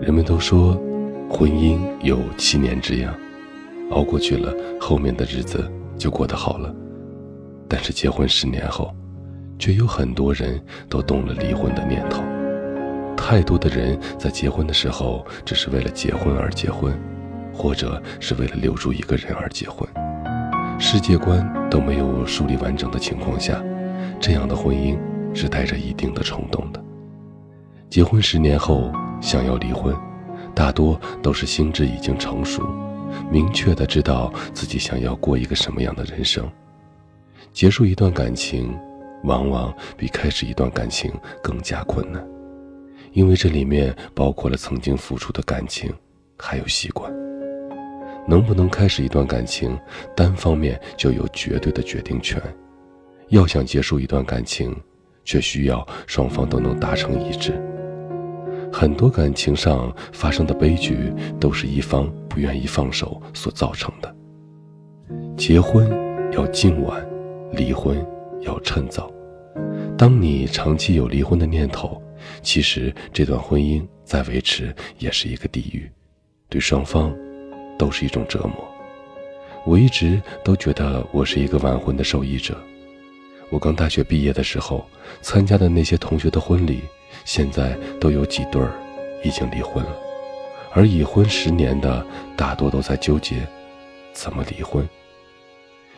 人们都说，婚姻有七年之痒，熬过去了，后面的日子就过得好了。但是结婚十年后，却有很多人都动了离婚的念头。太多的人在结婚的时候，只是为了结婚而结婚，或者是为了留住一个人而结婚，世界观都没有树立完整的情况下，这样的婚姻是带着一定的冲动的。结婚十年后想要离婚，大多都是心智已经成熟，明确的知道自己想要过一个什么样的人生。结束一段感情，往往比开始一段感情更加困难，因为这里面包括了曾经付出的感情，还有习惯。能不能开始一段感情，单方面就有绝对的决定权；要想结束一段感情，却需要双方都能达成一致。很多感情上发生的悲剧，都是一方不愿意放手所造成的。结婚要尽晚。离婚要趁早。当你长期有离婚的念头，其实这段婚姻再维持也是一个地狱，对双方都是一种折磨。我一直都觉得我是一个晚婚的受益者。我刚大学毕业的时候参加的那些同学的婚礼，现在都有几对儿已经离婚了，而已婚十年的大多都在纠结怎么离婚。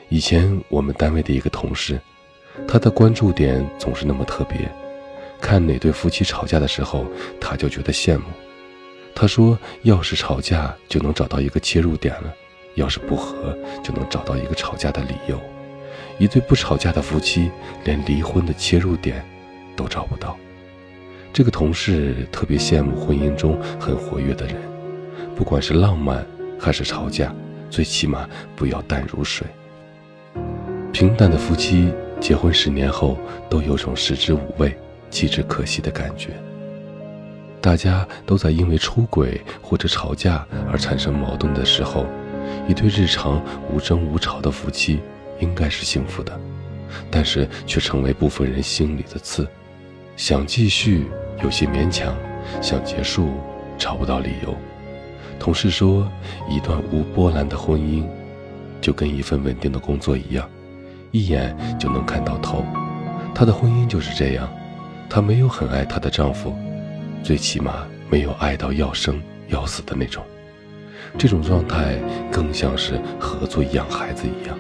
以前我们单位的一个同事，他的关注点总是那么特别，看哪对夫妻吵架的时候，他就觉得羡慕。他说：“要是吵架就能找到一个切入点了，要是不和就能找到一个吵架的理由。一对不吵架的夫妻，连离婚的切入点都找不到。”这个同事特别羡慕婚姻中很活跃的人，不管是浪漫还是吵架，最起码不要淡如水。平淡的夫妻结婚十年后，都有种食之无味、弃之可惜的感觉。大家都在因为出轨或者吵架而产生矛盾的时候，一对日常无争无吵的夫妻应该是幸福的，但是却成为部分人心里的刺。想继续有些勉强，想结束找不到理由。同事说，一段无波澜的婚姻，就跟一份稳定的工作一样。一眼就能看到头，她的婚姻就是这样，她没有很爱她的丈夫，最起码没有爱到要生要死的那种。这种状态更像是合作养孩子一样。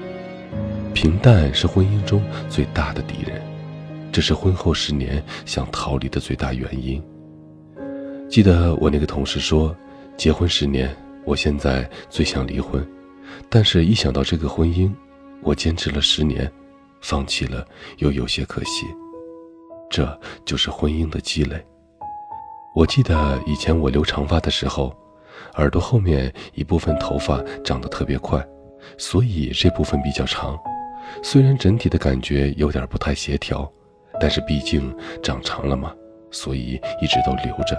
平淡是婚姻中最大的敌人，这是婚后十年想逃离的最大原因。记得我那个同事说，结婚十年，我现在最想离婚，但是一想到这个婚姻。我坚持了十年，放弃了又有些可惜，这就是婚姻的积累。我记得以前我留长发的时候，耳朵后面一部分头发长得特别快，所以这部分比较长。虽然整体的感觉有点不太协调，但是毕竟长长了嘛，所以一直都留着。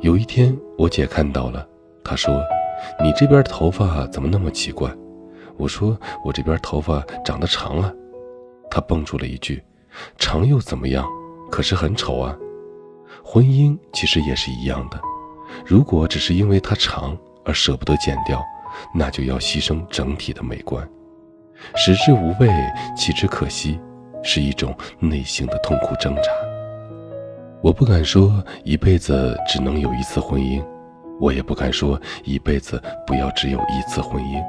有一天我姐看到了，她说：“你这边头发怎么那么奇怪？”我说我这边头发长得长啊，他蹦出了一句：“长又怎么样？可是很丑啊。”婚姻其实也是一样的，如果只是因为它长而舍不得剪掉，那就要牺牲整体的美观。食之无味，弃之可惜，是一种内心的痛苦挣扎。我不敢说一辈子只能有一次婚姻，我也不敢说一辈子不要只有一次婚姻。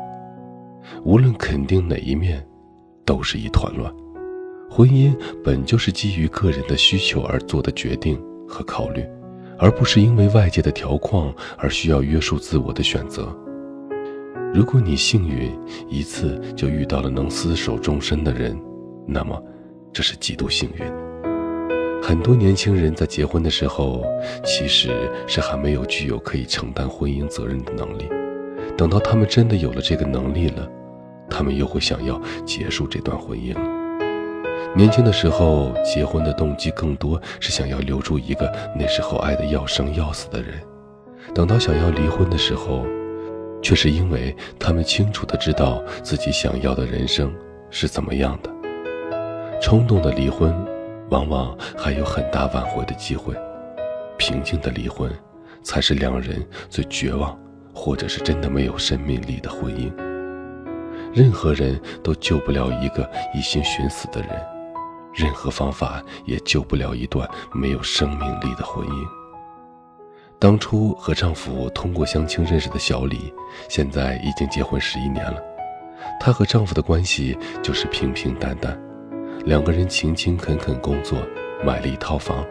无论肯定哪一面，都是一团乱。婚姻本就是基于个人的需求而做的决定和考虑，而不是因为外界的条框而需要约束自我的选择。如果你幸运一次就遇到了能厮守终身的人，那么这是极度幸运。很多年轻人在结婚的时候，其实是还没有具有可以承担婚姻责任的能力。等到他们真的有了这个能力了，他们又会想要结束这段婚姻了。年轻的时候结婚的动机更多是想要留住一个那时候爱的要生要死的人，等到想要离婚的时候，却是因为他们清楚的知道自己想要的人生是怎么样的。冲动的离婚，往往还有很大挽回的机会；平静的离婚。才是两人最绝望，或者是真的没有生命力的婚姻。任何人都救不了一个一心寻死的人，任何方法也救不了一段没有生命力的婚姻。当初和丈夫通过相亲认识的小李，现在已经结婚十一年了。她和丈夫的关系就是平平淡淡，两个人勤勤恳恳工作，买了一套房，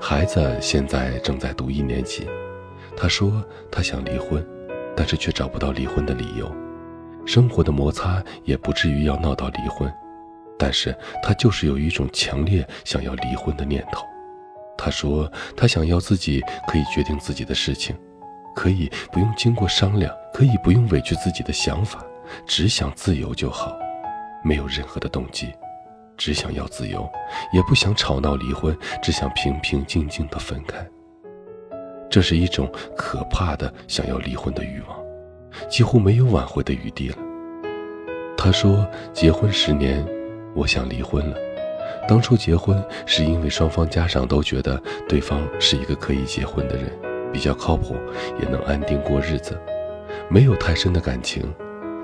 孩子现在正在读一年级。他说他想离婚，但是却找不到离婚的理由，生活的摩擦也不至于要闹到离婚，但是他就是有一种强烈想要离婚的念头。他说他想要自己可以决定自己的事情，可以不用经过商量，可以不用委屈自己的想法。只想自由就好，没有任何的动机，只想要自由，也不想吵闹离婚，只想平平静静的分开。这是一种可怕的想要离婚的欲望，几乎没有挽回的余地了。他说：“结婚十年，我想离婚了。当初结婚是因为双方家长都觉得对方是一个可以结婚的人，比较靠谱，也能安定过日子，没有太深的感情。”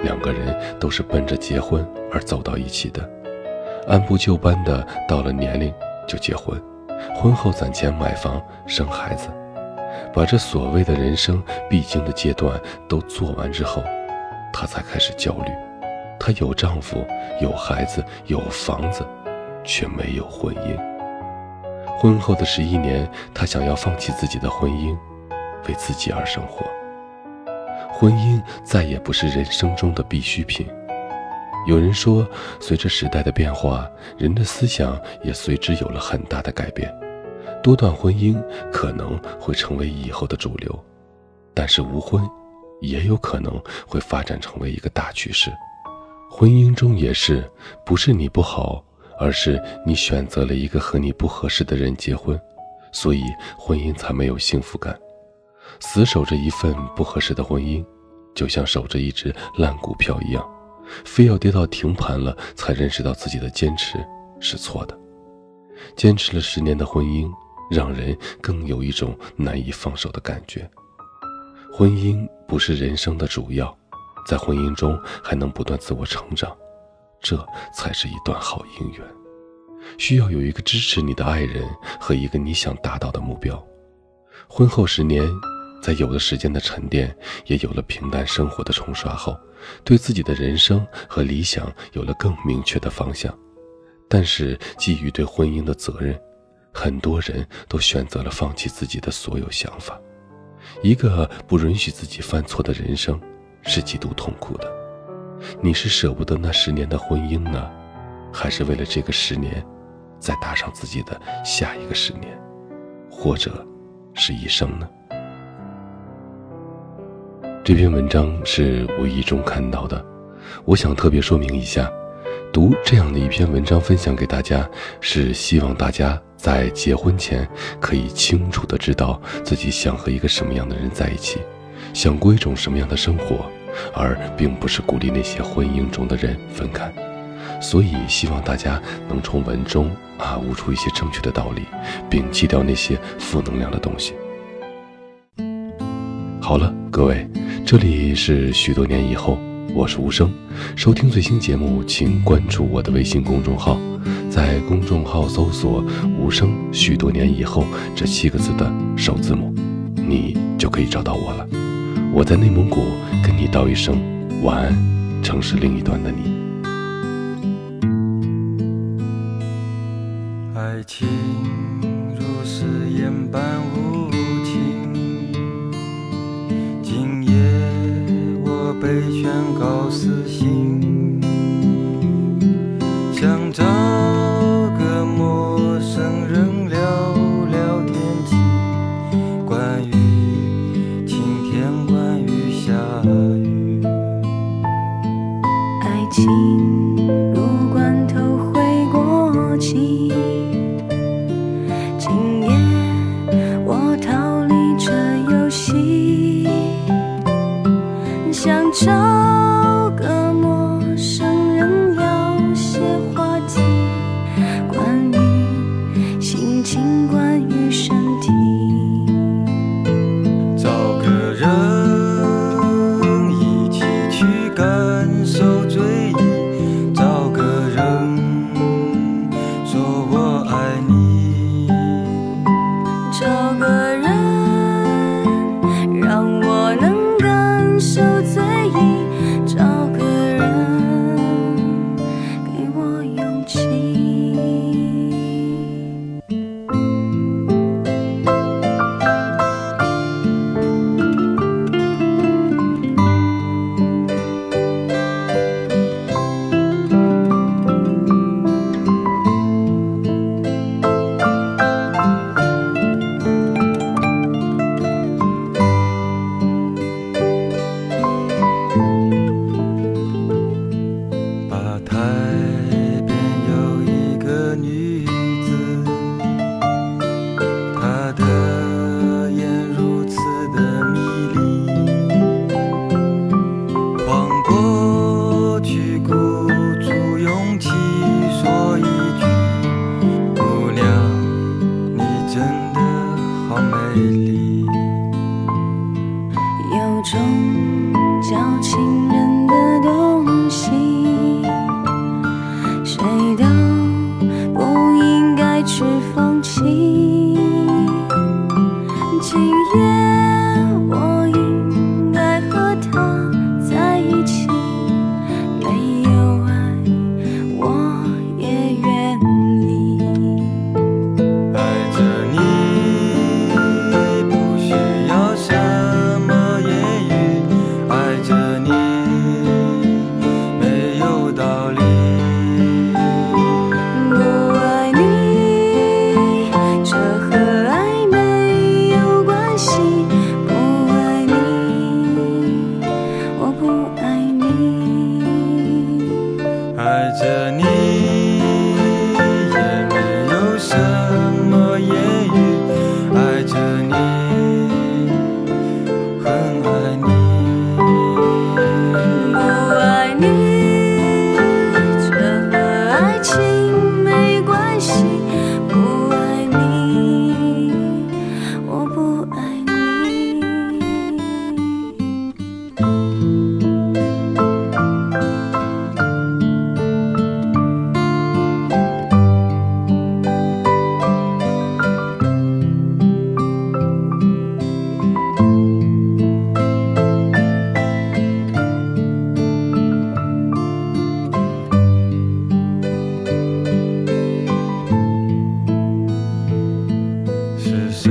两个人都是奔着结婚而走到一起的，按部就班的到了年龄就结婚，婚后攒钱买房生孩子，把这所谓的人生必经的阶段都做完之后，她才开始焦虑。她有丈夫，有孩子，有房子，却没有婚姻。婚后的十一年，她想要放弃自己的婚姻，为自己而生活。婚姻再也不是人生中的必需品。有人说，随着时代的变化，人的思想也随之有了很大的改变。多段婚姻可能会成为以后的主流，但是无婚也有可能会发展成为一个大趋势。婚姻中也是，不是你不好，而是你选择了一个和你不合适的人结婚，所以婚姻才没有幸福感。死守着一份不合适的婚姻，就像守着一只烂股票一样，非要跌到停盘了才认识到自己的坚持是错的。坚持了十年的婚姻，让人更有一种难以放手的感觉。婚姻不是人生的主要，在婚姻中还能不断自我成长，这才是一段好姻缘。需要有一个支持你的爱人和一个你想达到的目标。婚后十年。在有了时间的沉淀，也有了平淡生活的冲刷后，对自己的人生和理想有了更明确的方向。但是，基于对婚姻的责任，很多人都选择了放弃自己的所有想法。一个不允许自己犯错的人生，是极度痛苦的。你是舍不得那十年的婚姻呢，还是为了这个十年，再搭上自己的下一个十年，或者是一生呢？这篇文章是无意中看到的，我想特别说明一下，读这样的一篇文章分享给大家，是希望大家在结婚前可以清楚的知道自己想和一个什么样的人在一起，想过一种什么样的生活，而并不是鼓励那些婚姻中的人分开。所以希望大家能从文中啊悟出一些正确的道理，摒弃掉那些负能量的东西。好了，各位。这里是许多年以后，我是无声。收听最新节目，请关注我的微信公众号，在公众号搜索“无声许多年以后”这七个字的首字母，你就可以找到我了。我在内蒙古跟你道一声晚安，城市另一端的你。爱情如誓言般无会宣告死刑像炸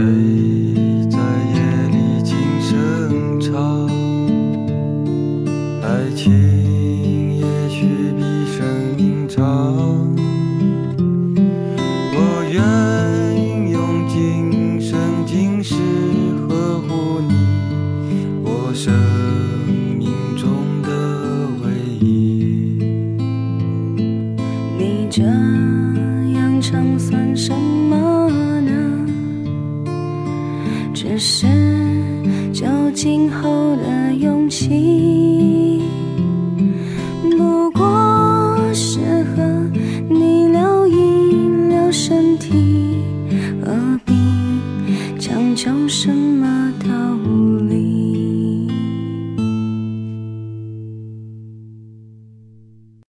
谁在夜里轻声唱？爱情也许比生命长。我愿用今生今世呵护你，我生命中的唯一。你这样唱算什？只是，究竟后。